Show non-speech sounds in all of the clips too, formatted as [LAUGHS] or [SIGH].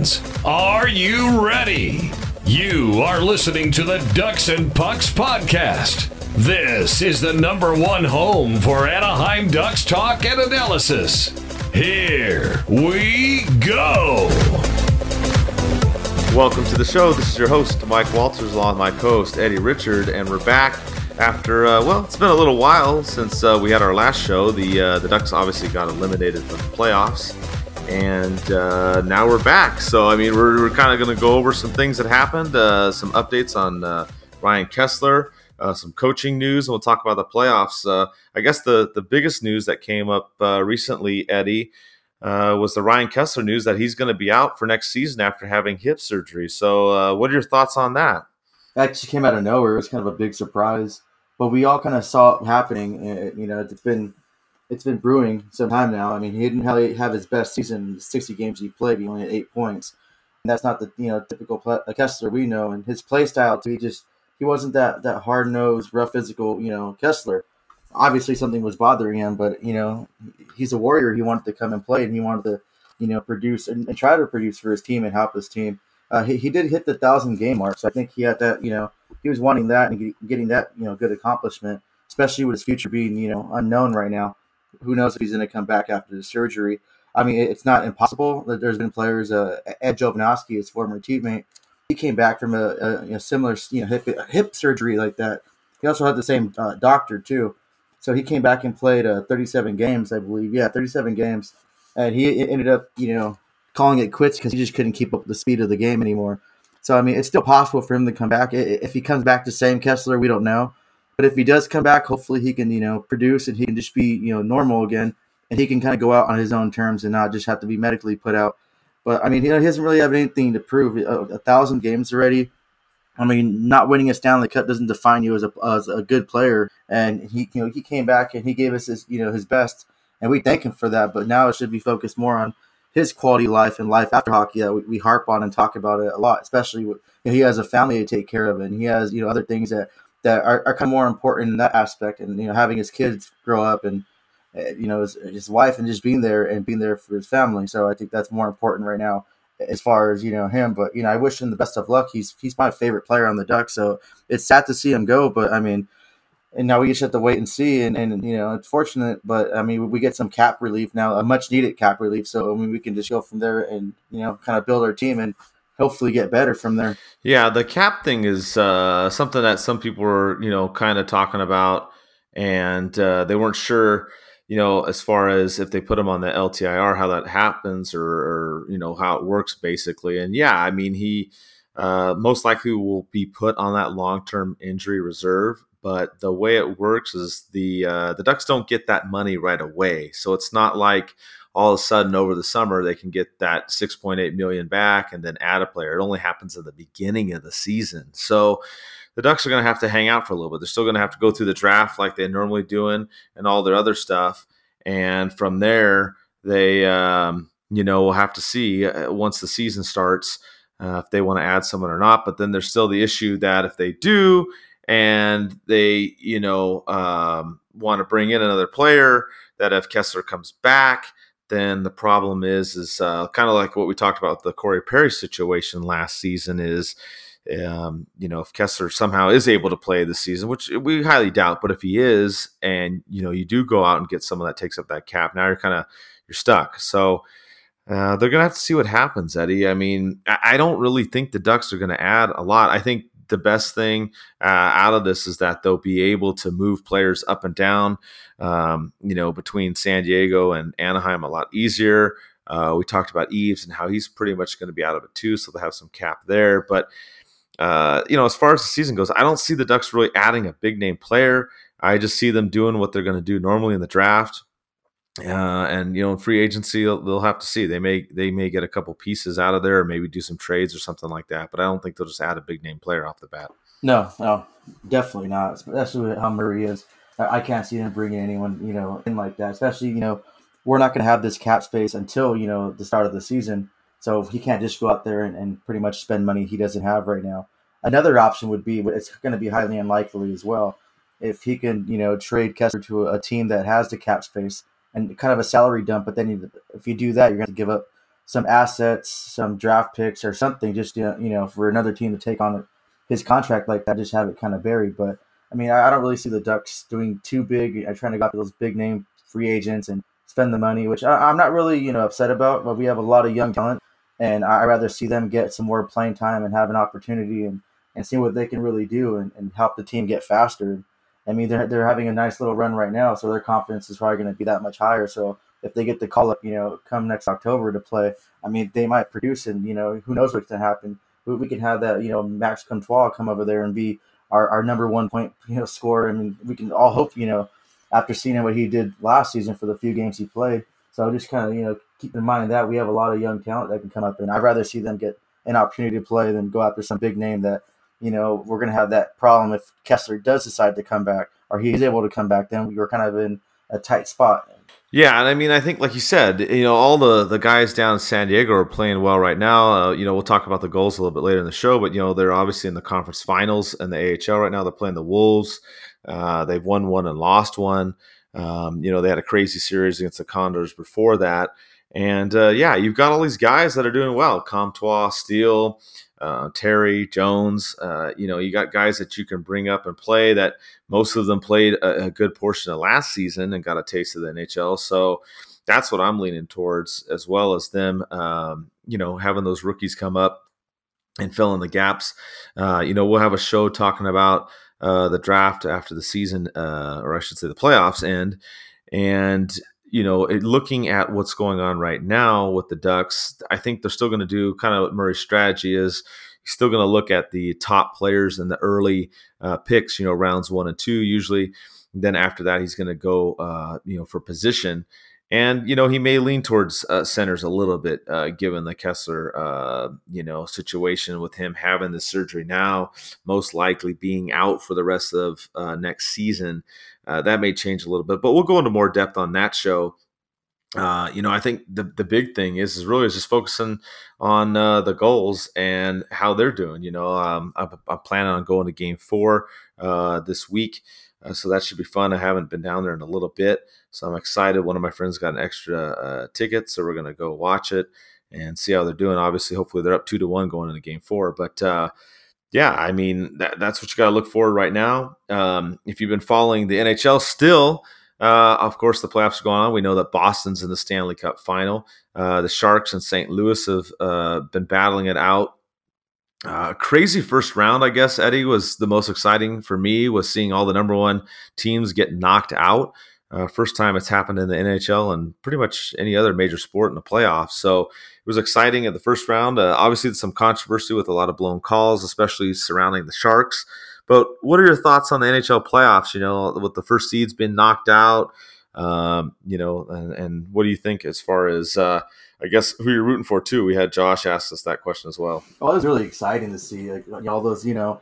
Ducks fans, are you ready? You are listening to the Ducks and Pucks podcast. This is the number one home for Anaheim Ducks talk and analysis. Here we go. Welcome to the show. This is your host, Mike Walters, along with my co host, Eddie Richard, and we're back after, uh, well, it's been a little while since uh, we had our last show. The, uh, the Ducks obviously got eliminated from the playoffs and uh, now we're back. So I mean, we're, we're kind of going to go over some things that happened, uh, some updates on uh, Ryan Kesler, uh, some coaching news, and we'll talk about the playoffs. Uh, I guess the the biggest news that came up uh, recently, Eddie, was the Ryan Kesler news that he's going to be out for next season after having hip surgery. So, what are your thoughts on that? That actually came out of nowhere. It was kind of a big surprise, but we all kind of saw it happening. You know, it's been it's been brewing some time now. I mean, he didn't really have his best season. 60 games he played, he only had eight points. And that's not the you know typical play, Kesler we know. And his play style, too, he just he wasn't that that hard nosed, rough physical you know Kesler. Obviously, something was bothering him, but you know he's a warrior. He wanted to come and play, and he wanted to you know produce and, and try to produce for his team and help his team. Uh, he, he did hit the thousand game mark, so I think he had that. You know, he was wanting that and getting that you know good accomplishment, especially with his future being you know unknown right now who knows if he's going to come back after the surgery. I mean, it's not impossible. That there's been players, uh, Ed Jovanovski, his former teammate, he came back from a, a, a similar you know, hip, hip surgery like that. He also had the same uh, doctor, too. So he came back and played uh, 37 games, I believe. Yeah, 37 games. And he ended up, you know, calling it quits because he just couldn't keep up the speed of the game anymore. So, I mean, it's still possible for him to come back. If he comes back to same Kesler, we don't know. But if he does come back, hopefully he can, you know, produce and he can just be, you know, normal again and he can kind of go out on his own terms and not just have to be medically put out. But I mean, he doesn't really have anything to prove. A, a thousand games already. I mean, not winning a Stanley Cup doesn't define you as a, as a good player. And he, you know, he came back and he gave us his, you know, his best, and we thank him for that. But now it should be focused more on his quality of life and life after hockey that we, we harp on and talk about it a lot. Especially with, you know, he has a family to take care of, and he has you know other things that that are, are kind of more important in that aspect. And you know, having his kids grow up and uh, you know his, his wife and just being there and being there for his family. So I think that's more important right now as far as you know him. But you know, I wish him the best of luck. He's he's my favorite player on the Ducks. So it's sad to see him go. But I mean. And now we just have to wait and see, and, and you know it's fortunate, but I mean we get some cap relief now, a much needed cap relief. So I mean we can just go from there and you know kind of build our team and hopefully get better from there. Yeah, the cap thing is uh, something that some people were, you know, kind of talking about, and uh, they weren't sure, you know, as far as if they put him on the LTIR, how that happens, or, or you know how it works, basically. And yeah, I mean, he uh, most likely will be put on that long-term injury reserve. But the way it works is the uh, the Ducks don't get that money right away, so it's not like all of a sudden over the summer they can get that 6.8 million back and then add a player. It only happens at the beginning of the season. So the Ducks are going to have to hang out for a little bit. They're still going to have to go through the draft like they're normally doing and all their other stuff. And from there, they, um, you know, will have to see uh, once the season starts uh, if they want to add someone or not. But then there's still the issue that if they do and they, you know, um, want to bring in another player, that if Kesler comes back, then the problem is is uh, kind of like what we talked about the Corey Perry situation last season is um, you know if Kesler somehow is able to play this season, which we highly doubt, but if he is, and you know you do go out and get someone that takes up that cap, now you're kind of you're stuck. So uh, they're gonna have to see what happens, Eddie. I mean, I don't really think the Ducks are gonna add a lot. I think the best thing uh, out of this is that they'll be able to move players up and down, um, you know, between San Diego and Anaheim a lot easier. Uh, we talked about Eaves and how he's pretty much going to be out of it too, so they'll have some cap there. But uh, you know, as far as the season goes, I don't see the Ducks really adding a big name player. I just see them doing what they're going to do normally in the draft. Uh, and you know, free agency, they'll, have to see. They may they may get a couple pieces out of there, or maybe do some trades or something like that. But I don't think they'll just add a big name player off the bat. No, no, definitely not. Especially with how Murray is. I can't see them bringing anyone you know in like that. Especially you know we're not going to have this cap space until you know the start of the season. So he can't just go out there and, and pretty much spend money he doesn't have right now. Another option would be, but it's going to be highly unlikely as well, if he can you know trade Kesler to a team that has the cap space and kind of a salary dump. But then you, if you do that, you're going to give up some assets, some draft picks, or something, just you know, you know, for another team to take on his contract like that, just have it kind of buried. But I mean, I, I don't really see the Ducks doing too big. I'm trying to go after those big name free agents and spend the money, which I, am not really you know upset about. But we have a lot of young talent, and I, would rather see them get some more playing time and have an opportunity and and see what they can really do and, and help the team get faster. I mean, they're they're having a nice little run right now, so their confidence is probably going to be that much higher. So if they get the call up, you know, come next October to play, I mean, they might produce, and you know, who knows what's going to happen. We, we can have that, you know, Max Comtois come over there and be our, our number one point, you know, scorer. I mean, we can all hope, you know, after seeing what he did last season for the few games he played. So just kind of, you know, keep in mind that we have a lot of young talent that can come up, and I'd rather see them get an opportunity to play than go after some big name that, you know, we're going to have that problem if Kesler does decide to come back or he's able to come back. Then we were kind of in a tight spot. Yeah, and I mean, I think, like you said, you know, all the the guys down in San Diego are playing well right now. Uh, you know, we'll talk about the Gulls a little bit later in the show, but you know, they're obviously in the conference finals and the AHL right now. They're playing the Wolves. Uh, they've won one and lost one. Um, you know, they had a crazy series against the Condors before that, and uh, yeah, you've got all these guys that are doing well: Comtois, Steel uh, Terry Jones. Uh, you know, you got guys that you can bring up and play that most of them played a, a, good portion of last season and got a taste of the NHL. So that's what I'm leaning towards, as well as them, um, you know, having those rookies come up and fill in the gaps. Uh, you know, we'll have a show talking about uh, the draft after the season, uh, or I should say the playoffs end. And you know, looking at what's going on right now with the Ducks, I think they're still going to do kind of what Murray's strategy is. He's still going to look at the top players in the early uh, picks, you know, rounds one and two usually. Then after that, he's going to go, uh, you know, for position. And, you know, he may lean towards uh, centers a little bit, uh, given the Kesler, uh, you know, situation with him having the surgery now, most likely being out for the rest of uh, next season uh, that may change a little bit, but we'll go into more depth on that show. Uh, you know, I think the the big thing is is really is just focusing on uh, the Gulls and how they're doing. You know, um, I'm, I'm, planning on going to Game Four uh, this week, uh, so that should be fun. I haven't been down there in a little bit, so I'm excited. One of my friends got an extra uh, ticket, so we're gonna go watch it and see how they're doing. Obviously, hopefully they're up two to one going into Game Four, but yeah, I mean that, that's what you got to look for right now. Um, if you've been following the NHL, still, uh, of course, the playoffs are going on. We know that Boston's in the Stanley Cup final. Uh, the Sharks and St. Louis have uh, been battling it out. Uh, crazy first round, I guess. Eddie was the most exciting for me. Was seeing all the number one teams get knocked out. Uh, first time it's happened in the NHL and pretty much any other major sport in the playoffs. So it was exciting at the first round. Uh, obviously, some controversy with a lot of blown calls, especially surrounding the Sharks. But what are your thoughts on the NHL playoffs? You know, with the first seeds being knocked out, um, you know, and, and, what do you think as far as, uh, I guess, who you're rooting for too? We had Josh ask us that question as well. Well, it was really exciting to see like, all those, you know,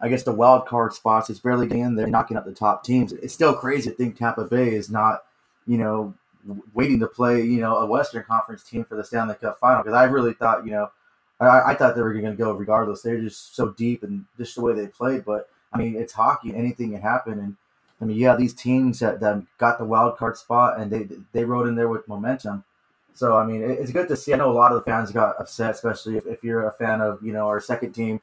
I guess the wild card spots. It's barely getting in there, knocking up the top teams. It's still crazy to think Tampa Bay is not, you know, waiting to play, you know, a Western Conference team for the Stanley Cup final. Because I really thought, you know, I, I thought they were going to go regardless. They're just so deep and just the way they played. But I mean, it's hockey; anything can happen. And I mean, yeah, these teams that, that got the wild card spot and they they rode in there with momentum. So I mean, it's good to see. I know a lot of the fans got upset, especially if, if you're a fan of you know our second team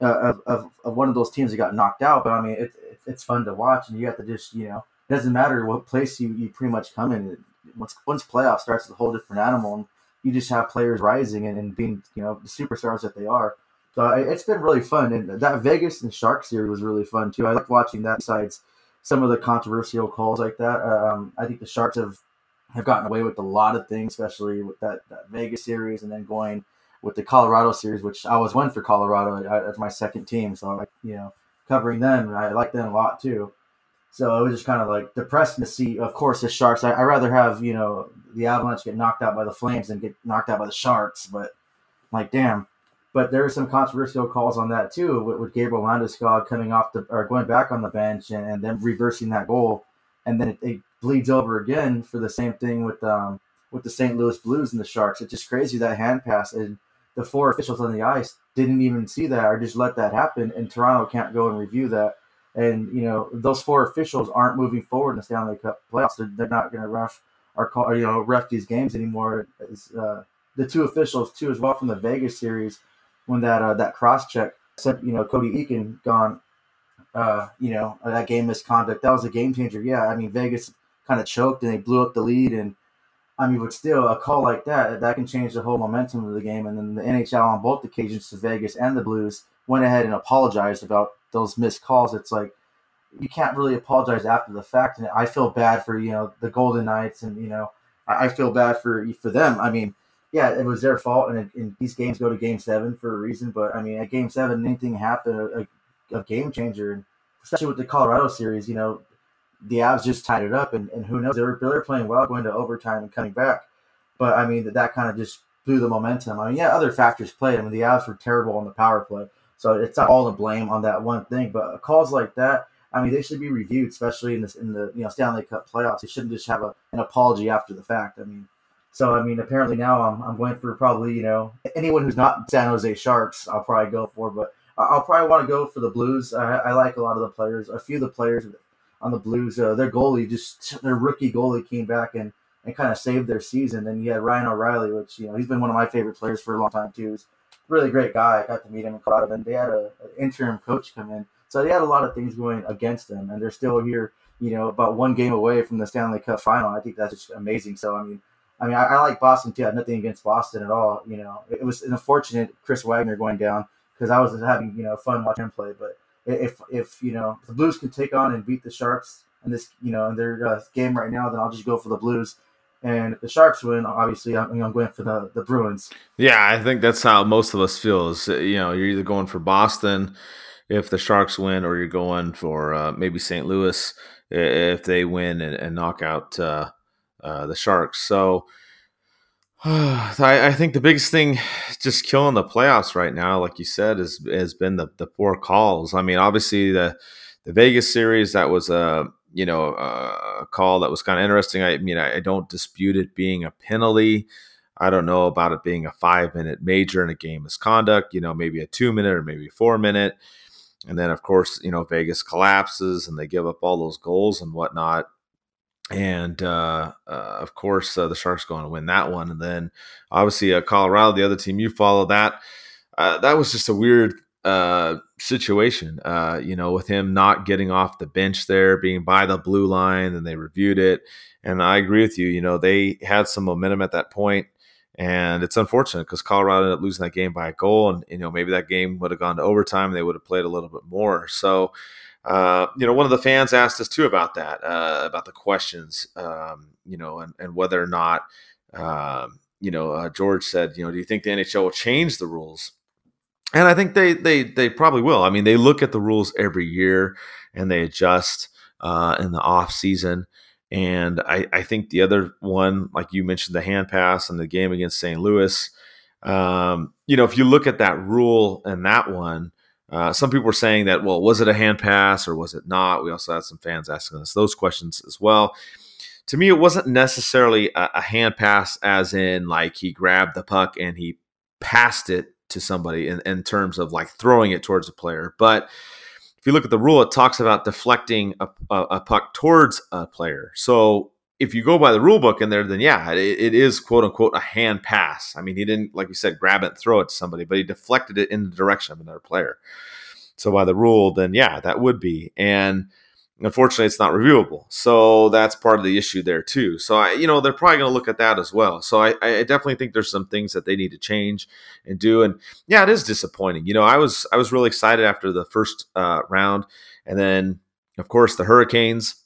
uh, of, of, of, one of those teams that got knocked out. But I mean, it, it, it's fun to watch, and you have to just you know, it doesn't matter what place you, you pretty much come in. Once once playoff starts, it's a whole different animal, and you just have players rising and, and being you know the superstars that they are. So it's been really fun, and that Vegas and Shark series was really fun too. I like watching that. Besides some of the controversial calls like that, um, I think the Sharks have have gotten away with a lot of things, especially with that, that Vegas series, and then going with the Colorado series, which I was one for Colorado as my second team. So, I, you know, covering them, I like them a lot too. So it was just kind of like depressing to see. Of course, the Sharks. I, I rather have you know the Avalanche get knocked out by the Flames than get knocked out by the Sharks. But like, damn. But there are some controversial calls on that too, with, with Gabriel Landeskog coming off the or going back on the bench and, and then reversing that goal, and then it, it, bleeds over again for the same thing with um with the St. Louis Blues and the Sharks. It's just crazy that hand pass and the four officials on the ice didn't even see that or just let that happen, and Toronto can't go and review that. And you know those four officials aren't moving forward in the Stanley Cup playoffs. They're, they're not going to ref or call, you know ref these games anymore. Uh, the two officials too as well from the Vegas series when that uh, that cross check sent you know Cody Eakin gone. Uh, you know that game misconduct that was a game changer. Yeah, I mean Vegas kind of choked and they blew up the lead and I mean, but still, a call like that that can change the whole momentum of the game. And then the NHL on both occasions to Vegas and the Blues went ahead and apologized about those missed calls. It's like you can't really apologize after the fact. And I feel bad for you know the Golden Knights, and you know I, feel bad for for them. I mean, yeah, it was their fault, and, and, these games go to Game Seven for a reason. But I mean, at Game Seven, anything happened, a, a game changer, especially with the Colorado series, you know, the Avs just tied it up, and, and who knows? They were, they were playing well, going to overtime and coming back. But I mean, that, that kind of just blew the momentum. I mean, yeah, other factors played. I mean, the Avs were terrible on the power play, so it's not all the blame on that one thing. But calls like that, I mean, they should be reviewed, especially in this in the you know Stanley Cup playoffs. They shouldn't just have a, an apology after the fact. I mean, so I mean, apparently now I'm, I'm going for probably you know anyone who's not San Jose Sharks, I'll probably go for, but I'll probably want to go for the Blues. I, I like a lot of the players, a few of the players on the Blues. Uh, their goalie, just their rookie goalie, came back and, and kind of saved their season. Then you had Ryan O'Reilly, which you know he's been one of my favorite players for a long time too. He's really great guy. I got to meet him in Colorado. And they had a, an interim coach come in, so they had a lot of things going against them, and they're still here. You know, about one game away from the Stanley Cup final. I think that's just amazing. So I mean. I mean, I, I like Boston too. I have nothing against Boston at all. You know, it, it was an unfortunate Chris Wagner going down because I was having you know fun watching him play. But if if you know the Blues can take on and beat the Sharks in this, you know, in their uh, game right now, then I'll just go for the Blues. And if the Sharks win, obviously, I'm, I'm going for the, the Bruins. Yeah, I think that's how most of us feel. Is uh, you know, you're either going for Boston if the Sharks win, or you're going for uh, maybe St. Louis if they win and, and knock out uh, uh, the Sharks. So [SIGHS] I, I, think the biggest thing just killing the playoffs right now, like you said, is has been the, the poor calls. I mean, obviously the the Vegas series that was a you know, a call that was kind of interesting. I mean, I, I don't dispute it being a penalty. I don't know about it being a five minute major in a game misconduct, you know, maybe a two minute or maybe four minute. And then, of course, you know, Vegas collapses and they give up all those goals and whatnot. And uh, uh, of course, uh, the Sharks going to win that one. And then, obviously, uh, Colorado, the other team you follow, that uh, that was just a weird uh, situation. You know, with him not getting off the bench there, being by the blue line, and they reviewed it. And I agree with you. You know, they had some momentum at that point, and it's unfortunate because Colorado ended up losing that game by a goal, and you know maybe that game would have gone to overtime. They would have played a little bit more. So. Uh, you know, one of the fans asked us too about that, uh, about the questions, um, you know, and, and whether or not, um, you know, uh, George said, you know, do you think the NHL will change the rules and I think they they they probably will. I mean, they look at the rules every year and they adjust uh, in the off season. And I, I think the other one, like you mentioned, the hand pass and the game against St. Louis. Um, you know, if you look at that rule and that one, uh, some people were saying that, well, was it a hand pass or was it not? We also had some fans asking us those questions as well. To me, it wasn't necessarily a, a hand pass, as in like he grabbed the puck and he passed it to somebody in, in terms of like throwing it towards a player. But if you look at the rule, it talks about deflecting a, a, a puck towards a player. So if you go by the rule book in there, then yeah, it, it is quote unquote a hand pass. I mean, he didn't, like we said, grab it and throw it to somebody, but he deflected it in the direction of another player. So by the rule, then yeah, that would be. And Unfortunately, it's not reviewable. So that's part of the issue there too. So I, you know, they're probably going to look at that as well. So I, I definitely think there's some things that they need to change and do. And yeah, it is disappointing. You know, I was I was really excited after the first uh, round, and then of course the Hurricanes.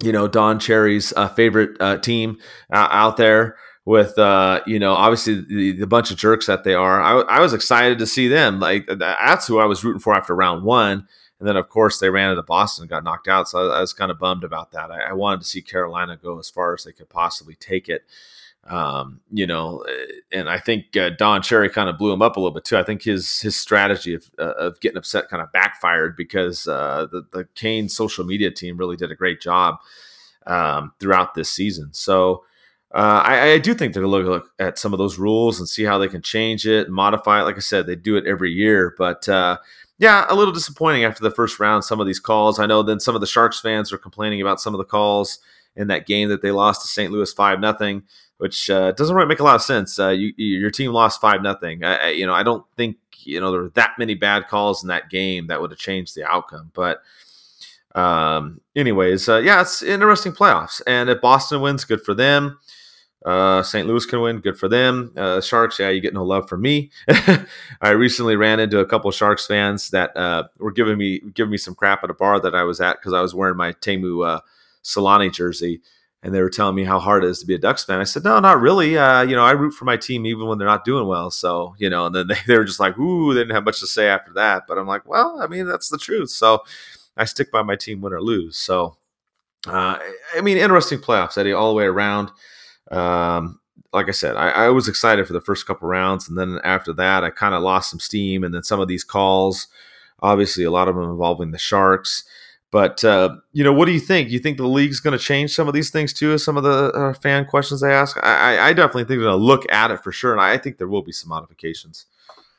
You know, Don Cherry's uh, favorite uh, team uh, out there with uh, you know obviously the, the, bunch of jerks that they are. I, I was excited to see them. Like that's who I was rooting for after round one and then, of course, they ran into Boston and got knocked out. So I, I was kind of bummed about that. I, I, wanted to see Carolina go as far as they could possibly take it. Um, you know, eh, and I think uh, Don Cherry kind of blew him up a little bit too. I think his his strategy of, uh, of getting upset kind of backfired because uh, the the Kane social media team really did a great job um, throughout this season. So. Uh, I, I, do think they're going to look at some of those rules and see how they can change it modify it. Like I said, they do it every year, but uh, yeah, a little disappointing after the first round. Some of these calls, I know. Then some of the Sharks fans are complaining about some of the calls in that game that they lost to St. Louis five nothing. Which uh, doesn't really make a lot of sense. Uh, you, your team lost five nothing. You know, I don't think you know there were that many bad calls in that game that would have changed the outcome. But um, anyways, uh, yeah, it's interesting playoffs. And if Boston wins, good for them. Uh, St. Louis can win, good for them. Uh, Sharks, yeah, you get no love from me. [LAUGHS] I recently ran into a couple Sharks fans that uh, were giving me giving me some crap at a bar that I was at because I was wearing my Teemu uh, Selanne jersey, and they were telling me how hard it is to be a Ducks fan. I said, no, not really. Uh, you know, I root for my team even when they're not doing well. So you know, and then [LAUGHS] they, they were just like, ooh, they didn't have much to say after that. But I'm like, well, I mean, that's the truth. So I stick by my team, win or lose. So. Uh, I mean, interesting playoffs, Eddie, all the way around. Um, like I said, I, I, was excited for the first couple rounds, and then after that, I kind of lost some steam. And then some of these calls, obviously, a lot of them involving the Sharks. But uh, you know, what do you think? You think the league's going to change some of these things too? Some of the uh, fan questions they ask. I, I definitely think they're going to look at it for sure, and I think there will be some modifications.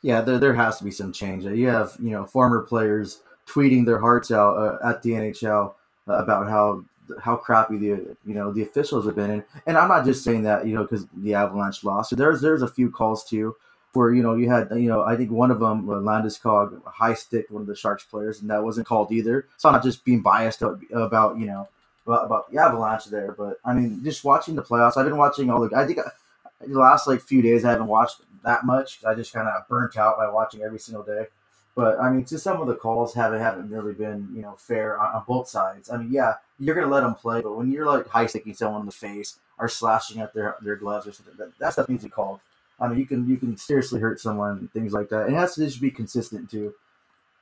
Yeah, there, there has to be some change. You have you know former players tweeting their hearts out uh, at the NHL about how how crappy the you know the officials have been, and and I'm not just saying that you know because the Avalanche lost. There's there's a few calls too where you know you had you know I think one of them uh, Landeskog high stick one of the Sharks players, and that wasn't called either. So I'm not just being biased about you know about, about the Avalanche there, but I mean just watching the playoffs. I've been watching all the I think I, uh, the last like few days I haven't watched that much. I just kind of burnt out by watching every single day. But I mean, just some of the calls haven't haven't really been you know fair on, on both sides. I mean, yeah, you're gonna let them play, but when you're like high sticking someone in the face or slashing at their their gloves or something, that, that stuff needs to be called. I mean, you can you can seriously hurt someone, things like that. It has to just be consistent too.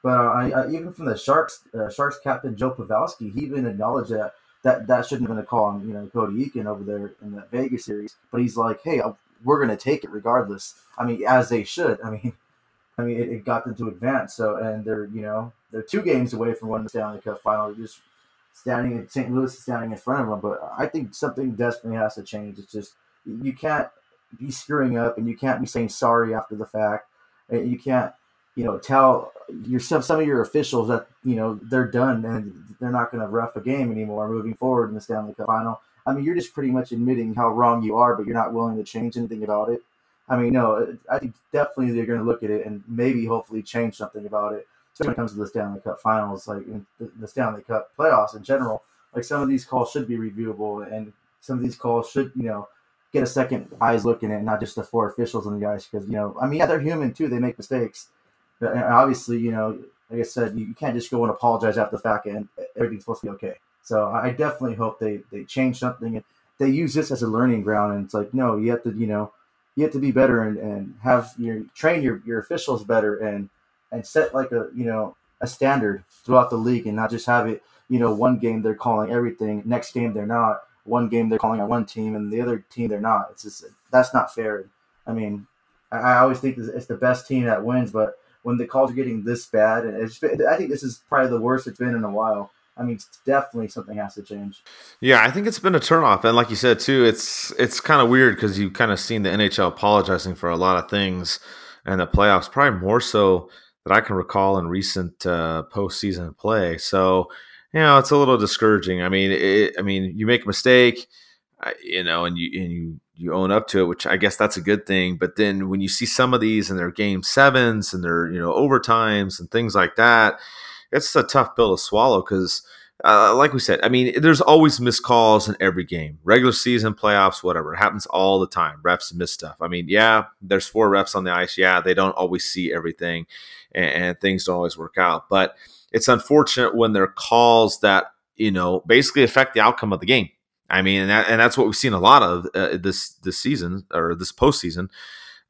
But uh, I, I, even from the Sharks uh, Sharks captain Joe Pavelski, he even acknowledged that that that shouldn't have been a call on you know Cody Eakin over there in the Vegas series. But he's like, hey, uh, we're gonna take it regardless. I mean, as they should. I mean, [LAUGHS] I mean, it, it, got them to advance. So, and they're you know they're two games away from winning the Stanley Cup final. They're just standing in St. Louis standing in front of them. But I think something definitely has to change. It's just you can't be screwing up, and you can't be saying sorry after the fact. You can't you know tell yourself some of your officials that you know they're done and they're not going to rough a game anymore moving forward in the Stanley Cup final. I mean, you're just pretty much admitting how wrong you are, but you're not willing to change anything about it. I mean, no, I think definitely they're going to look at it and maybe hopefully change something about it. Especially when it comes to the Stanley Cup Finals, like the Stanley Cup playoffs in general. Like some of these calls should be reviewable, and some of these calls should, you know, get a second eyes looking at, it, not just the four officials on the ice. Because you know, I mean, yeah, they're human too; they make mistakes. But obviously, you know, like I said, you can't just go and apologize after the fact, and everything's supposed to be okay. So I definitely hope they they change something and they use this as a learning ground. And it's like, no, you have to, you know you have to be better and, and have your train your, your officials better and and set like a you know a standard throughout the league and not just have it you know one game they're calling everything next game they're not one game they're calling on one team and the other team they're not it's just that's not fair i mean i, always think it's the best team that wins but when the calls are getting this bad and it's i think this is probably the worst it's been in a while I mean, definitely something has to change. Yeah, I think it's been a turnoff, and like you said too, it's it's kind of weird because you've kind of seen the NHL apologizing for a lot of things, and the playoffs probably more so that I can recall in recent uh, postseason play. So, you know, it's a little discouraging. I mean, it, I mean, you make a mistake, you know, and you and you you own up to it, which I guess that's a good thing. But then when you see some of these and their game sevens and their you know overtimes and things like that it's a tough pill to swallow because, uh, like we said, I mean, there's always missed calls in every game, regular season, playoffs, whatever. It happens all the time. Refs miss stuff. I mean, yeah, there's four refs on the ice. Yeah, they don't always see everything, and, and things don't always work out. But it's unfortunate when there are calls that you know basically affect the outcome of the game. I mean, and, that, and that's what we've seen a lot of uh, this this season or this postseason.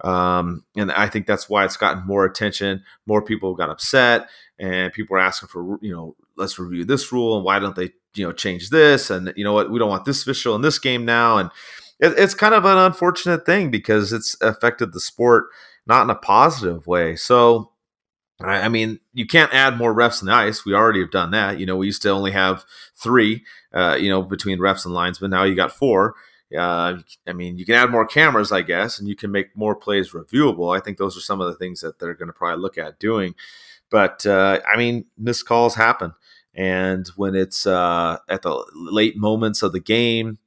Um, and I think that's why it's gotten more attention. More people got upset, and people are asking for you know let's review this rule and why don't they you know change this and you know what we don't want this official in this game now and it, it's kind of an unfortunate thing because it's affected the sport not in a positive way. So I mean, you can't add more refs the ice. We already have done that. You know, we used to only have three, uh, you know, between refs and linesmen. Now you got four. Uh, I mean, you can add more cameras, I guess, and you can make more plays reviewable. I think those are some of the things that they're going to probably look at doing. But uh, I mean, missed calls happen, and when it's uh, at the late moments of the game,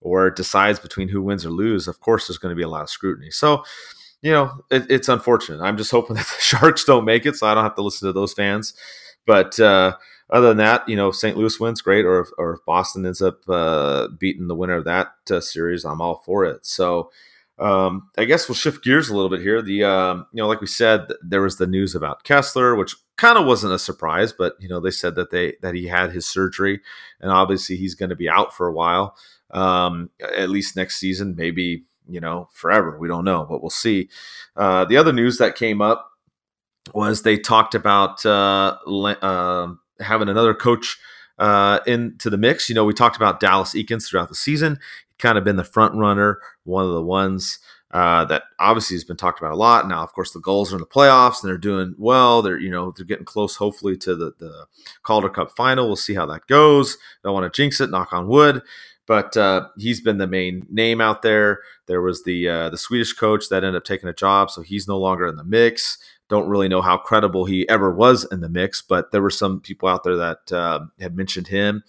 or decides between who wins or lose, of course, there's going to be a lot of scrutiny. So, you know, it, it's unfortunate. I'm just hoping [LAUGHS] that the Sharks don't make it, so I don't have to listen to those fans. But uh, other than that, you know, St. Louis wins, great. Or if, or if Boston ends up uh, beating the winner of that uh, series, I'm all for it. So um, I guess we'll shift gears a little bit here. The um, you know, like we said, there was the news about Kesler, which kind of wasn't a surprise, but you know, they said that they that he had his surgery, and obviously he's going to be out for a while, um, at least next season, maybe you know forever. We don't know, but we'll see. Uh, the other news that came up was they talked about uh, uh, having another coach uh, into the mix. You know, we talked about Dallas Eakins throughout the season kind of been the front runner, one of the ones uh, that obviously has been talked about a lot. Now, of course, the Gulls are in the playoffs and they're doing well. They're you know they're getting close, hopefully, to the the Calder Cup final. We'll see how that goes. Don't want to jinx it. Knock on wood. But uh, he's been the main name out there. There was the uh, the Swedish coach that ended up taking a job, so he's no longer in the mix. Don't really know how credible he ever was in the mix, but there were some people out there that uh, had mentioned him,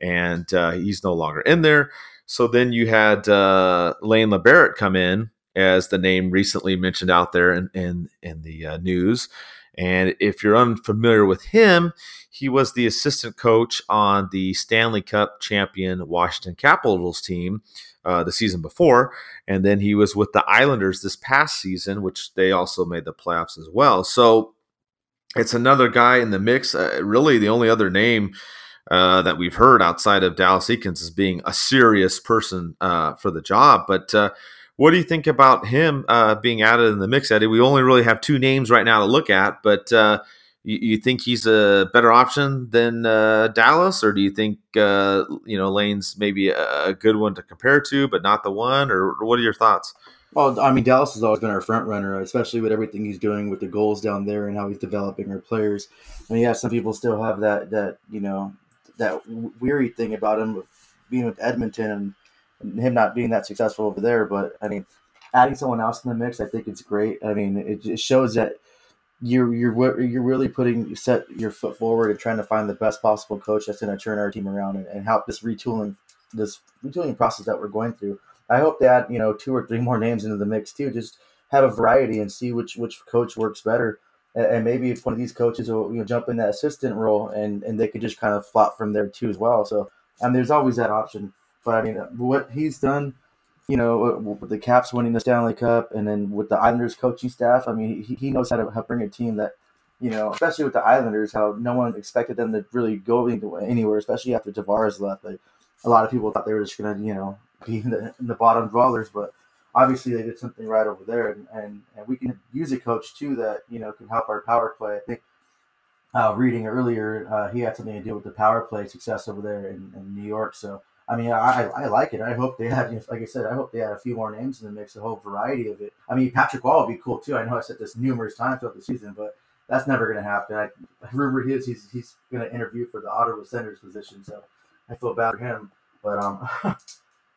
and uh, he's no longer in there. So then you had uh, Lane Lambert come in as the name recently mentioned out there in in, in the uh, news. And if you're unfamiliar with him, he was the assistant coach on the Stanley Cup champion Washington Capitals team uh, the season before. And then he was with the Islanders this past season, which they also made the playoffs as well. So it's another guy in the mix. Uh, really, the only other name uh, that we've heard outside of Dallas Eakins as being a serious person uh, for the job. But uh, what do you think about him uh, being added in the mix, Eddie? We only really have two names right now to look at, but uh, you, you, think he's a better option than Dallas, or do you think you know Lane's maybe a, good one to compare to, but not the one? Or what are your thoughts? Well, I mean, Dallas has always been our front runner, especially with everything he's doing with the Gulls down there and how he's developing our players. Mean, yeah, some people still have that that you know that weary thing about him being with Edmonton and, and him not being that successful over there. But I mean, adding someone else in the mix, I think it's great. I mean, it, it shows that you're you're you're really putting set your foot forward and trying to find the best possible coach that's going to turn our team around and, and help this retooling this retooling process that we're going through. I hope they add you know two or three more names into the mix too. Just have a variety and see which which coach works better and maybe if one of these coaches will you know jump in that assistant role and and they could just kind of flop from there too as well. So and there's always that option. But I mean, what he's done, you know, with the Caps winning the Stanley Cup, and then with the Islanders coaching staff, I mean, he, he knows how to, how bring a team that, you know, especially with the Islanders, how no one expected them to really go anywhere, especially after Tavares left. Like a lot of people thought they were just gonna, you know, be in the, in the bottom dwellers, but obviously they did something right over there, and, and, and we can use a coach too that you know can help our power play. I think uh, reading earlier, uh, he had something to do with the power play success over there in, in New York. So I mean, I, I like it. I hope they had, like I said, I hope they had a few more names in the mix, a whole variety of it. I mean, Patrick Wall would be cool too. I know I said this numerous times throughout the season, but that's never going to happen. I, rumor is he's he's going to interview for the Ottawa Senators position, so I feel bad for him. But um, [LAUGHS]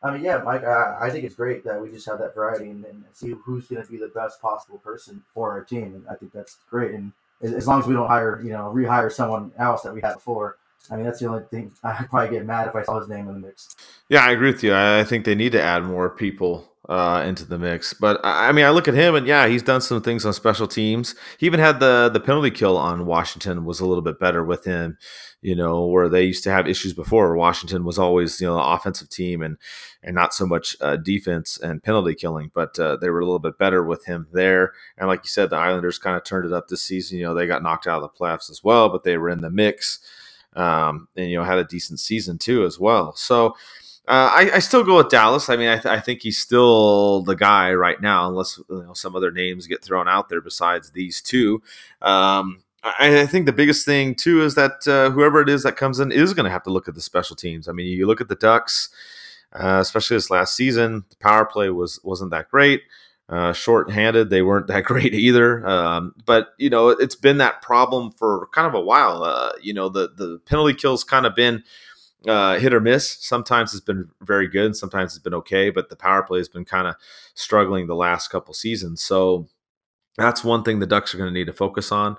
I mean, yeah, Mike, I, I, think it's great that we just have that variety and, and see who's going to be the best possible person for our team. And I think that's great. And as, as, long as we don't hire, you know, rehire someone else that we had before, I mean, that's the only thing [LAUGHS] I'd probably get mad if I saw his name in the mix. Yeah, I agree with you. I think they need to add more people uh, into the mix. But I mean, I look at him and yeah, he's done some things on special teams. He even had the the penalty kill on Washington was a little bit better with him you know, where they used to have issues before. Washington was always, you know, the offensive team and and not so much uh, defense and penalty killing, but uh, they were a little bit better with him there. And like you said, the Islanders kind of turned it up this season. You know, they got knocked out of the playoffs as well, but they were in the mix, um, and you know had a decent season too as well. So. Uh, I, I, still go with Dallas. I mean, I, th- I, think he's still the guy right now, unless you know, some other names get thrown out there besides these two. Um, I, I think the biggest thing too is that uh, whoever it is that comes in is going to have to look at the special teams. I mean, you look at the Ducks, uh, especially this last season. The power play was wasn't that great. Uh, short-handed, they weren't that [LAUGHS] great either. Um, but you know, it's been that problem for kind of a while. Uh, you know, the the penalty kills kind of been uh, hit or miss. Sometimes it's been very good, and sometimes it's been okay. But the power play has been kind of struggling the last couple seasons. So that's one thing the Ducks are going to need to focus on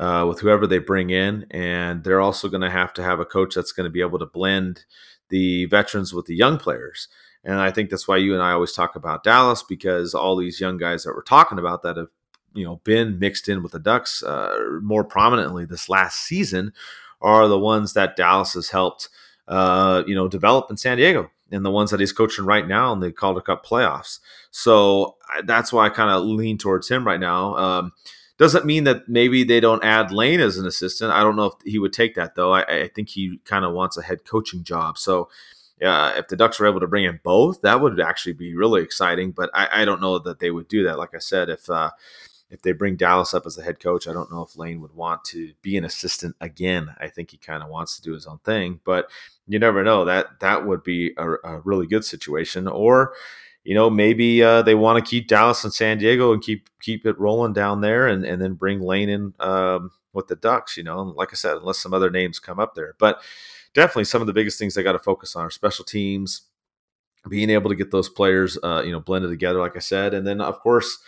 uh, with whoever they bring in, and they're also going to have to have a coach that's going to be able to blend the veterans with the young players. And I think that's why you and I always talk about Dallas because all these young guys that we're talking about that have you know been mixed in with the Ducks uh, more prominently this last season are the ones that Dallas has helped uh, you know develop in San Diego and the ones that he's coaching right now in the Calder Cup playoffs. So that's why I kind of lean towards him right now. Um, doesn't mean that maybe they don't add Lane as an assistant. I don't know if he would take that though. I, I think he kind of wants a head coaching job. So uh, if the Ducks were able to bring in both, that would actually be really exciting. But I, I don't know that they would do that. Like I said, if uh, if they bring Dallas up as a head coach, I don't know if Lane would want to be an assistant again. I think he kind of wants to do his own thing, but you never know. That that would be a, a really good situation. Or, you know, maybe uh, they want to keep Dallas and San Diego and keep keep it rolling down there, and and then bring Lane in um, with the Ducks. You know, and like I said, unless some other names come up there, but definitely some of the biggest things they got to focus on are special teams, being able to get those players, uh, you know, blended together, like I said, and then of course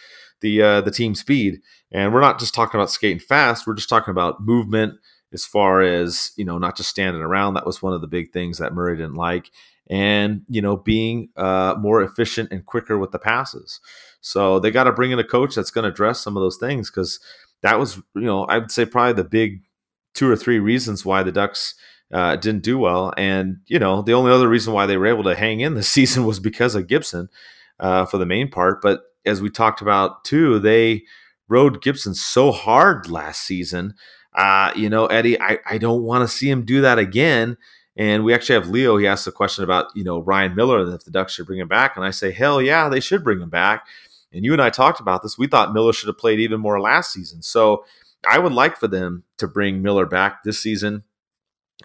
the uh, the team speed. And we're not just talking about skating fast; we're just talking about movement as far as you know, not just standing around. That was one of the big things that Murray didn't like, and you know, being uh, more efficient and quicker with the passes. So they got to bring in a coach that's going to address some of those things because that was, you know, I would say probably the big two or three reasons why the Ducks uh, didn't do well. And, you know, the only other reason why they were able to hang in this [LAUGHS] season was because of Gibson uh, for the main part. But as we talked about too, they rode Gibson so hard last season. Uh, you know, Eddie, I, I don't want to see him do that again. And we actually have Leo. He asked a question about, you know, Ryan Miller and if the Ducks should bring him back. And I say, hell yeah, they should bring him back. And you and I talked about this. We thought Miller should have played even more last season. So I would like for them to bring Miller back this season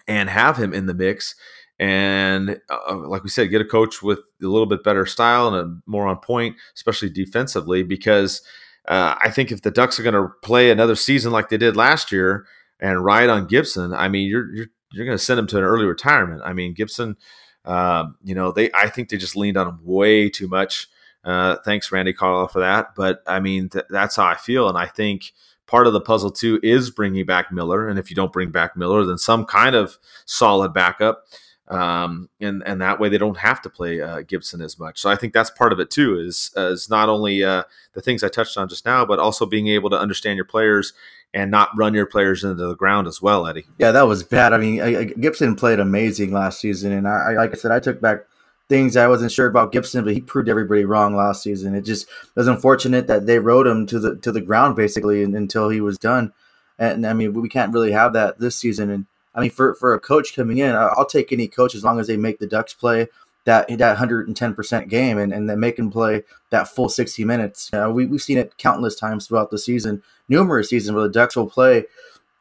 and have him in the mix and uh, uh, like we said, get a coach with a little bit better style and a more on point, especially defensively. Because uh, I think if the Ducks are going to play another season like they did last year and ride on Gibson, I mean, you're you're you're going to send him to an early retirement. I mean, Gibson, uh, you know, they I think they just leaned on him way too much. Uh, thanks, Randy Carlyle, for that. But I mean, th- that's how I feel, and I think part of the puzzle too is bringing back Miller. And if you don't bring back Miller, then some kind of solid backup um, and and that way they don't have to play uh, Gibson as much. So I think that's part of it too. Is is not only uh, the things I touched on just now, but also being able to understand your players and not run your players into the ground as well, Eddie. Yeah, that was bad. I mean, I, I, Gibson played amazing last season, and I, like I said, I took back things I wasn't sure about Gibson, but he proved everybody wrong last season. It just was unfortunate that they rode him to the to the ground basically until he was done. And I mean, we can't really have that this season. And I mean, for, for a coach coming in, I'll take any coach as long as they make the Ducks play that that 110% game and, and then make them play that full 60 minutes. You know, we, we've seen it countless times throughout the season, numerous seasons where the Ducks will play,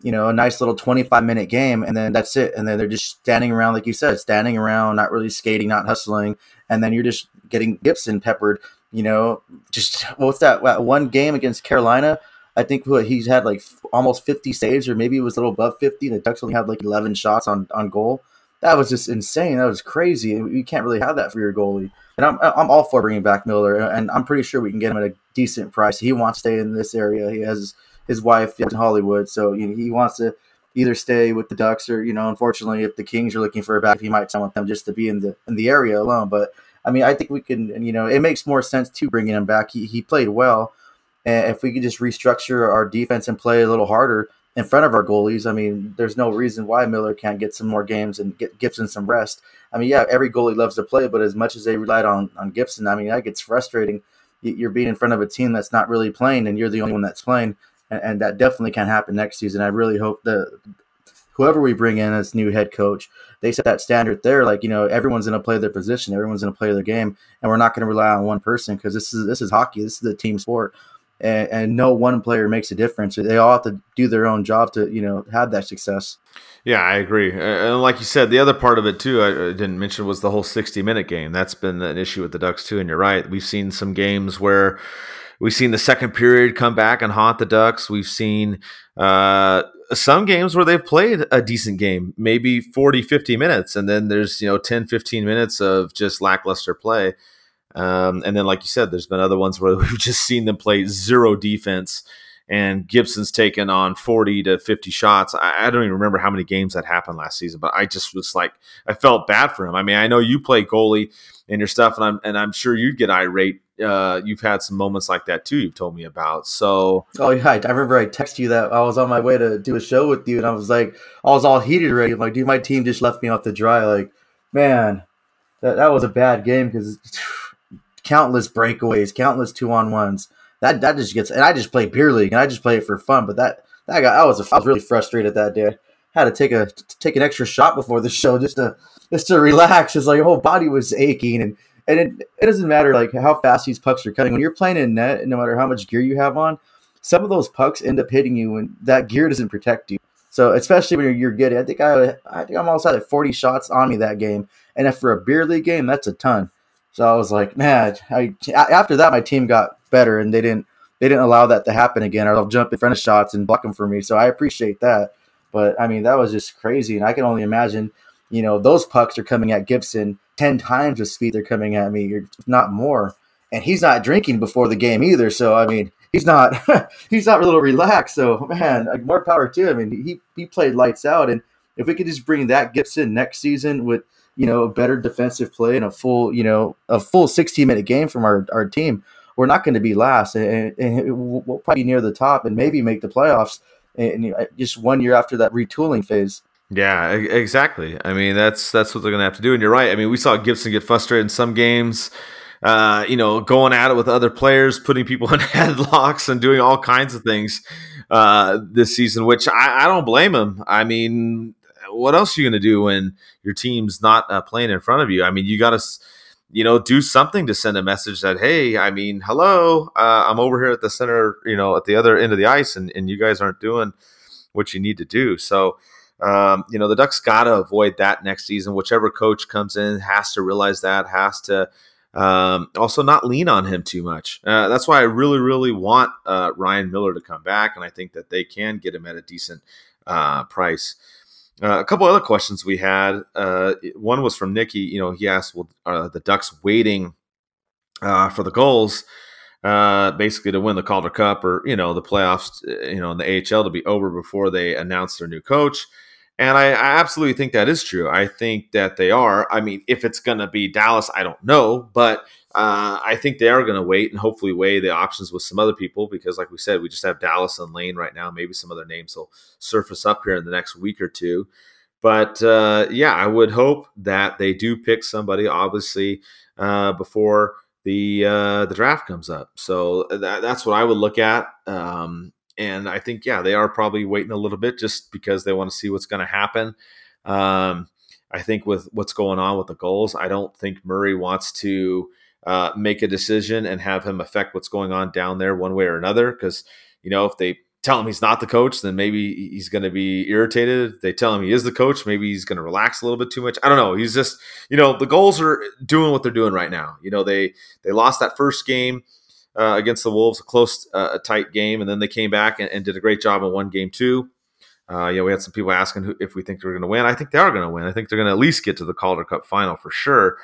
you know, a nice little 25 minute game and then that's it. And then they're just standing around, like you said, standing around, not really skating, not hustling. And then you're just getting Gibson peppered, you know, just what's that one game against Carolina? I think what he's had like almost 50 saves, or maybe it was a little above 50. The Ducks only had like 11 shots on, on goal. That was just insane. That was crazy. You can't really have that for your goalie. And I'm, I'm all for bringing back Miller, and I'm pretty sure we can get him at a decent price. He wants to stay in this area. He has his wife in Hollywood, so you know, he wants to either stay with the Ducks or you know, unfortunately, if the Kings are looking for a back, he might with them just to be in the in the area alone. But I mean, I think we can. You know, it makes more sense to bringing him back. He he played well. And if we could just restructure our defense and play a little harder in front of our goalies, I mean, there's no reason why Miller can't get some more games and get Gibson some rest. I mean, yeah, every goalie loves to play, but as much as they relied on on Gibson, I mean, that gets frustrating. You're being in front of a team that's not really playing, and you're the only one that's playing, and, and that definitely can happen next season. I really hope that whoever we bring in as new head coach, they set that standard there. Like you know, everyone's going to play their position, everyone's going to play their game, and we're not going to rely on one person because this is this is hockey. This is a team sport and, and no one player makes a difference. They all have to do their own job to you know have that success. Yeah, I agree. And like you said, the other part of it too, I didn't mention was the whole 60 minute game. That's been an issue with the Ducks too. And you're right. We've seen some games where we've seen the second period come back and haunt the Ducks. We've seen uh, some games where they've played a decent game, maybe 40, 50 minutes. And then there's, you know, 10, 15 minutes of just lackluster play. Um, and then, like you said, there's been other ones where [LAUGHS] we've just seen them play zero defense and Gibson's taken on 40 to 50 shots. I, I, don't even remember how many games that happened last season, but I just was like, I felt bad for him. I mean, I know you play goalie and your stuff, and I'm and I'm sure you'd get irate. Uh, you've had some moments like that too. You've told me about. So, oh yeah, I, remember I texted you that I was on my way to do a show with you, and I was like, I was all heated already. I'm like, dude, my team just left me off the dry. Like, man, that that was a bad game because [SIGHS] countless breakaways, countless two on ones. That that just gets, and I just play beer league, and I just play it for fun. But that that got, I was I was really frustrated that day. I had to take a take an extra shot before the show just to just to relax. It's like whole body was aching, and and it, it doesn't matter like how fast these pucks are cutting. When you're playing in net, no matter how much gear you have on, some of those pucks end up hitting you, and that gear doesn't protect you. So especially when you're, you're getting, I think I I think I'm almost at 40 shots on me that game, and if for a beer league game, that's a ton. So I was like, man, I, after that, my team got better and they didn't, they didn't allow that to happen again, or they'll jump in front of shots and block them for me. So I appreciate that. But I mean, that was just crazy. And I can only imagine, you know, those pucks are coming at Gibson 10 times the speed they're coming at me, if not more. And he's not drinking before the game either. So, I mean, he's not, [LAUGHS] he's not a little relaxed. So, man, like more power to him. And he, he played lights out. And if we could just bring that Gibson next season with, you know, a better defensive play and a full, you know, a full 16 minute game from our, our team, we're not going to be last. And, and we'll probably near the top and maybe make the playoffs. And just one year after that retooling phase. Yeah, exactly. I mean, that's that's what they're going to have to do. And you're right. I mean, we saw Gibson get frustrated in some games. Uh, you know, going at it with other players, putting people [LAUGHS] in headlocks, and doing all kinds of things uh, this season. Which I, I don't blame him. I mean, what else are you going to do when your team's not uh, playing in front of you? I mean, you got to, you know, do something to send a message that, hey, I mean, hello, uh, I'm over here at the center, you know, at the other end of the ice, and, and you guys aren't doing what you need to do. So, um, you know, the Ducks got to avoid that next season. Whichever coach comes in has to realize that, has to um, also not lean on him too much. Uh, that's why I really, really want uh, Ryan Miller to come back, and I think that they can get him at a decent uh, price. Uh, a couple other questions we had. Uh, one was from Nikki. You know, he asked, "Well, the Ducks waiting uh, for the Gulls, uh, basically to win the Calder Cup or you know the playoffs, you know, in the AHL to be over before they announce their new coach?" And I, I absolutely think that is true. I think that they are. I mean, if it's going to be Dallas, I don't know, but uh, I think they are going to wait and hopefully weigh the options with some other people because, like we said, we just have Dallas and Lane right now. Maybe some other names will surface up here in the next week or two. But uh, yeah, I would hope that they do pick somebody, obviously, uh, before the uh, the draft comes up. So that, that's what I would look at. Um, and I think yeah, they are probably waiting a little bit just because they want to see what's going to happen. Um, I think with what's going on with the Gulls, I don't think Murray wants to uh, make a decision and have him affect what's going on down there one way or another. Because you know, if they tell him he's not the coach, then maybe he's going to be irritated. They tell him he is the coach, maybe he's going to relax a little bit too much. I don't know. He's just, you know, the Gulls are doing what they're doing right now. You know, they they lost that first game uh, against the Wolves, a close, uh, a tight game, and then they came back and, and did a great job in one game too. Uh, you know, we had some people asking who, if we think they're going to win. I think they are going to win. I think they're going to at least get to the Calder Cup final for sure.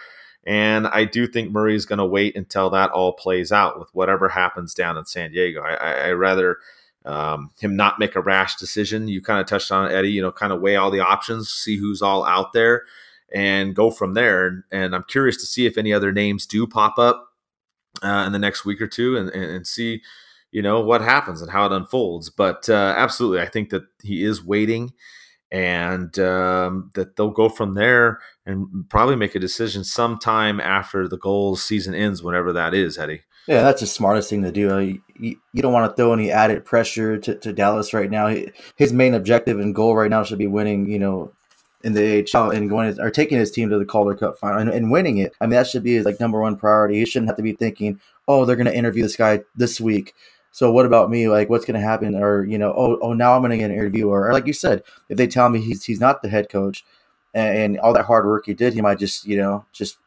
And I do think Murray is going to wait until that all plays out with whatever happens down in San Diego. I, I, I rather um, him not make a rash decision. You kind of touched on it, Eddie. You know, kind of weigh all the options, see who's all out there, and go from there. And I'm curious to see if any other names do pop up uh, in the next week or two, and, and, and, see, you know, what happens and how it unfolds. But uh, absolutely, I think that he is waiting and um, that they'll go from there and probably make a decision sometime after the Gulls season ends, whenever that is, Eddie. Yeah, that's the smartest thing to do. Uh, you, you don't want to throw any added pressure to, to Dallas right now. His main objective and goal right now should be winning, you know, in the AHL and going or taking his team to the Calder Cup final and, and winning it. I mean, that should be his like number one priority. He shouldn't have to be thinking, oh, they're going to interview this guy this week so what about me? Like, what's going to happen? Or you know, oh, oh, now I'm going to get an interview. Or, or, like you said, if they tell me he's he's not the head coach, and, and, all that hard work he did, he might just you know just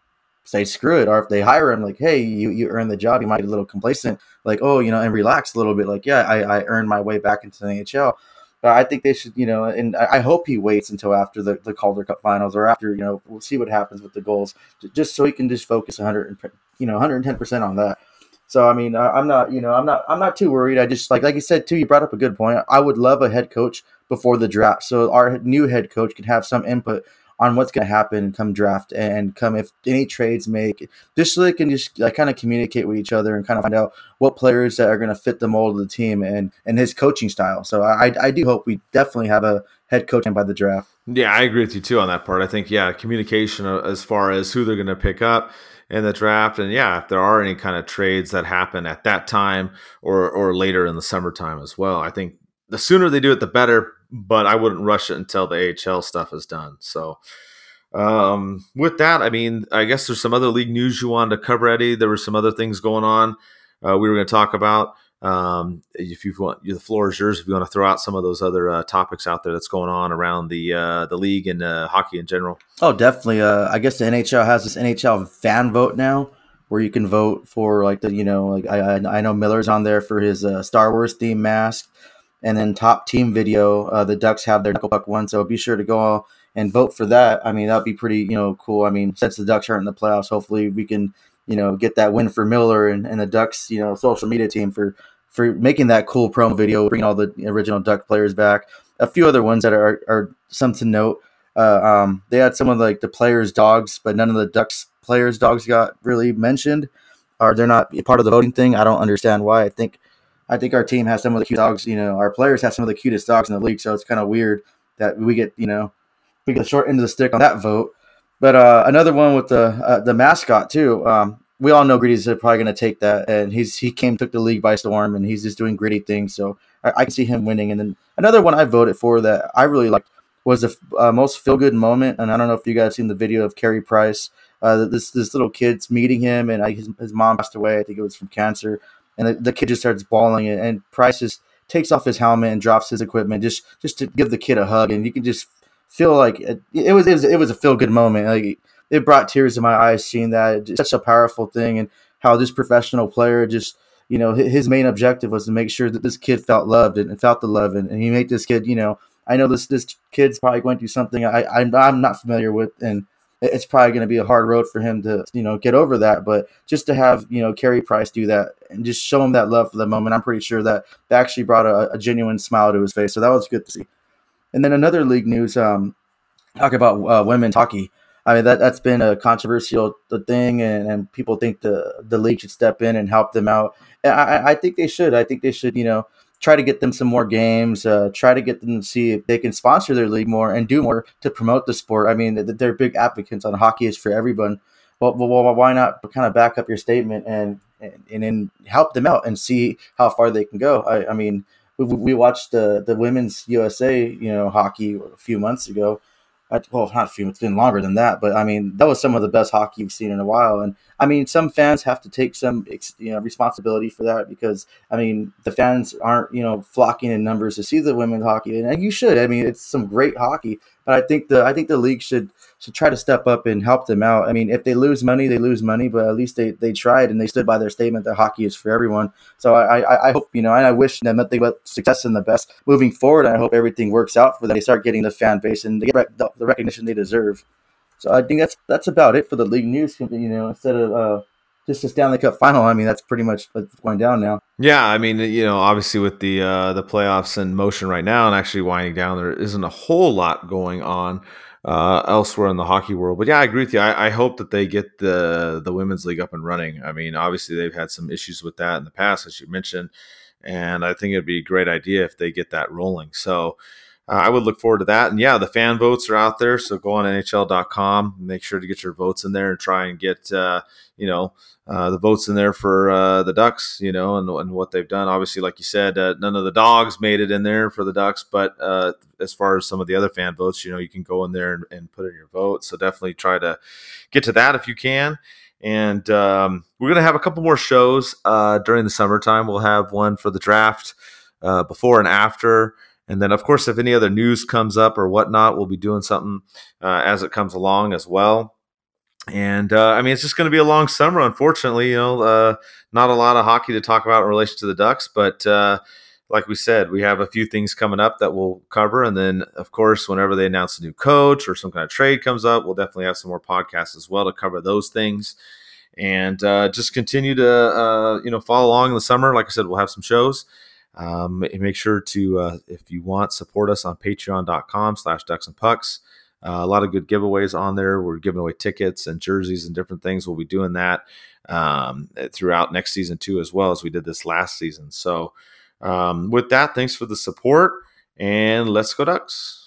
say screw it. Or if they hire him, like, hey, you you earned the job, he might be a little complacent, like, oh, you know, and relax a little bit, like, yeah, I I earned my way back into the NHL. But I think they should, you know, and I hope he waits until after the, the Calder Cup finals or after, you know, we'll see what happens with the Gulls, just so he can just focus 100, and, you know, 110 percent on that. So I mean, I, am not, you know, I'm not, I'm not too worried. I just like, like you said too. You brought up a good point. I would love a head coach before the draft, so our new head coach can have some input on what's going to happen come draft and come if any trades make, just so they can just like kind of communicate with each other and kind of find out what players that are going to fit the mold of the team and and his coaching style. So I I do hope we definitely have a head coach by the draft. Yeah, I agree with you too on that part. I think yeah, communication uh, as far as who they're going to pick up in the draft. And yeah, if there are any kind of trades that happen at that time or or later in the summertime as well, I think the sooner they do it, the better. But I wouldn't rush it until the AHL stuff is done. So. Um, with that, I mean, I guess there's some other league news you wanted to cover, Eddie. There were some other things going on uh, we were going to talk about. Um, if you want, the floor is yours. If you want to throw out some of those other uh, topics out there that's going on around the uh, the league and uh, hockey in general. Oh, definitely. Uh, I guess the NHL has this NHL fan vote now, where you can vote for like the you know like I I know Miller's on there for his uh, Star Wars theme mask, and then top team video. Uh, the Ducks have their knuckle puck one, so be sure to go and vote for that. I mean, that'd be pretty you know cool. I mean, since the Ducks aren't in the playoffs, hopefully we can you know get that win for Miller and, and the Ducks you know social media team for for making that cool promo video, bringing all the original Duck players back. A few other ones that are, are some to note. Uh, um, they had some of the, like the players' dogs, but none of the Ducks players' dogs got really mentioned. Or they're not part of the voting thing. I don't understand why. I think I think our team has some of the cute dogs. You know, our players have some of the cutest dogs in the league. So it's kind of weird that we get you know we get the short end of the stick on that vote. But uh, another one with the uh, the mascot too. Um, we all know Gritty's probably going to take that, and he's he came took the league by storm, and he's just doing gritty things. So I, I can see him winning. And then another one I voted for that I really liked was the uh, most feel good moment. And I don't know if you guys seen the video of Carey Price. Uh, this this little kid's meeting him, and I, his, his mom passed away. I think it was from cancer, and the, the kid just starts bawling, and, and Price just takes off his helmet and drops his equipment just just to give the kid a hug, and you can just feel like it, it was it was, it was a feel good moment. Like it brought tears to my eyes seeing that. It's such a powerful thing, and how this professional player just you know his main objective was to make sure that this kid felt loved and, felt the love, and, and he made this kid you know I know this this kid's probably going through something I I'm, I'm not familiar with, and it's probably going to be a hard road for him to you know get over that. But just to have you know Carey Price do that and just show him that love for the moment, I'm pretty sure that that actually brought a, a genuine smile to his face. So that was good to see. And then another league news, um, talk about uh, women's hockey. I mean that that's been a controversial thing, and, and people think the the league should step in and help them out. I, I think they should. I think they should. You know, try to get them some more games. Uh, try to get them to see if they can sponsor their league more and do more to promote the sport. I mean, they're big advocates on hockey is for everyone. Well, well, why not kind of back up your statement and and, and help them out and see how far they can go? I, I mean, we, we watched the the women's USA you know hockey a few months ago well, not a few, it's been longer than that, but I mean, that was some of the best hockey you've seen in a while. And I mean, some fans have to take some, you know, responsibility for that because I mean, the fans aren't, you know, flocking in numbers to see the women's hockey, and you should. I mean, it's some great hockey, but I think the I think the league should should try to step up and help them out. I mean, if they lose money, they lose money, but at least they, they tried and they stood by their statement that hockey is for everyone. So I, I, I hope, you know, and I wish them nothing but success and the best moving forward. I hope everything works out for them. They start getting the fan base and they get the, recognition they deserve. So I think that's that's about it for the league news. You know, instead of uh, just a Stanley Cup final. I mean, that's pretty much what's going down now. Yeah, I mean, you know, obviously with the uh, the playoffs in motion right now and actually winding down, there isn't a whole lot going on uh, elsewhere in the hockey world. But yeah, I agree with you. I, I, hope that they get the the women's league up and running. I mean, obviously they've had some issues with that in the past, as you mentioned, and I think it'd be a great idea if they get that rolling. So. Uh, I would look forward to that. And yeah, the fan votes are out there. So go on NHL.com, make sure to get your votes in there and try and get, uh, you know, uh, the votes in there for uh, the Ducks, you know, and, and what they've done. Obviously, like you said, uh, none of the dogs made it in there for the Ducks, but uh, as far as some of the other fan votes, you know, you can go in there and, and put in your vote. So definitely try to get to that if you can. And um, we're going to have a couple more shows during the summertime. We'll have one for the draft before and after. And then, of course, if any other news comes up or whatnot, we'll be doing something as it comes along as well and uh, I mean, it's just going to be a long summer. Unfortunately, you know, uh, not a lot of hockey to talk about in relation to the Ducks, but uh, like we said, we have a few things coming up that we'll cover, and then of course, whenever they announce a new coach or some kind of trade comes up, we'll definitely have some more podcasts as well to cover those things. and uh, just continue to uh, you know follow along in the summer. Like I said, we'll have some shows. Um, and make sure to uh, if you want support us on patreon.com slash ducks and pucks. Uh, a lot of good giveaways on there. We're giving away tickets and jerseys and different things. We'll be doing that um, throughout next season too as well as we did this last season. So um, with that thanks for the support and let's go ducks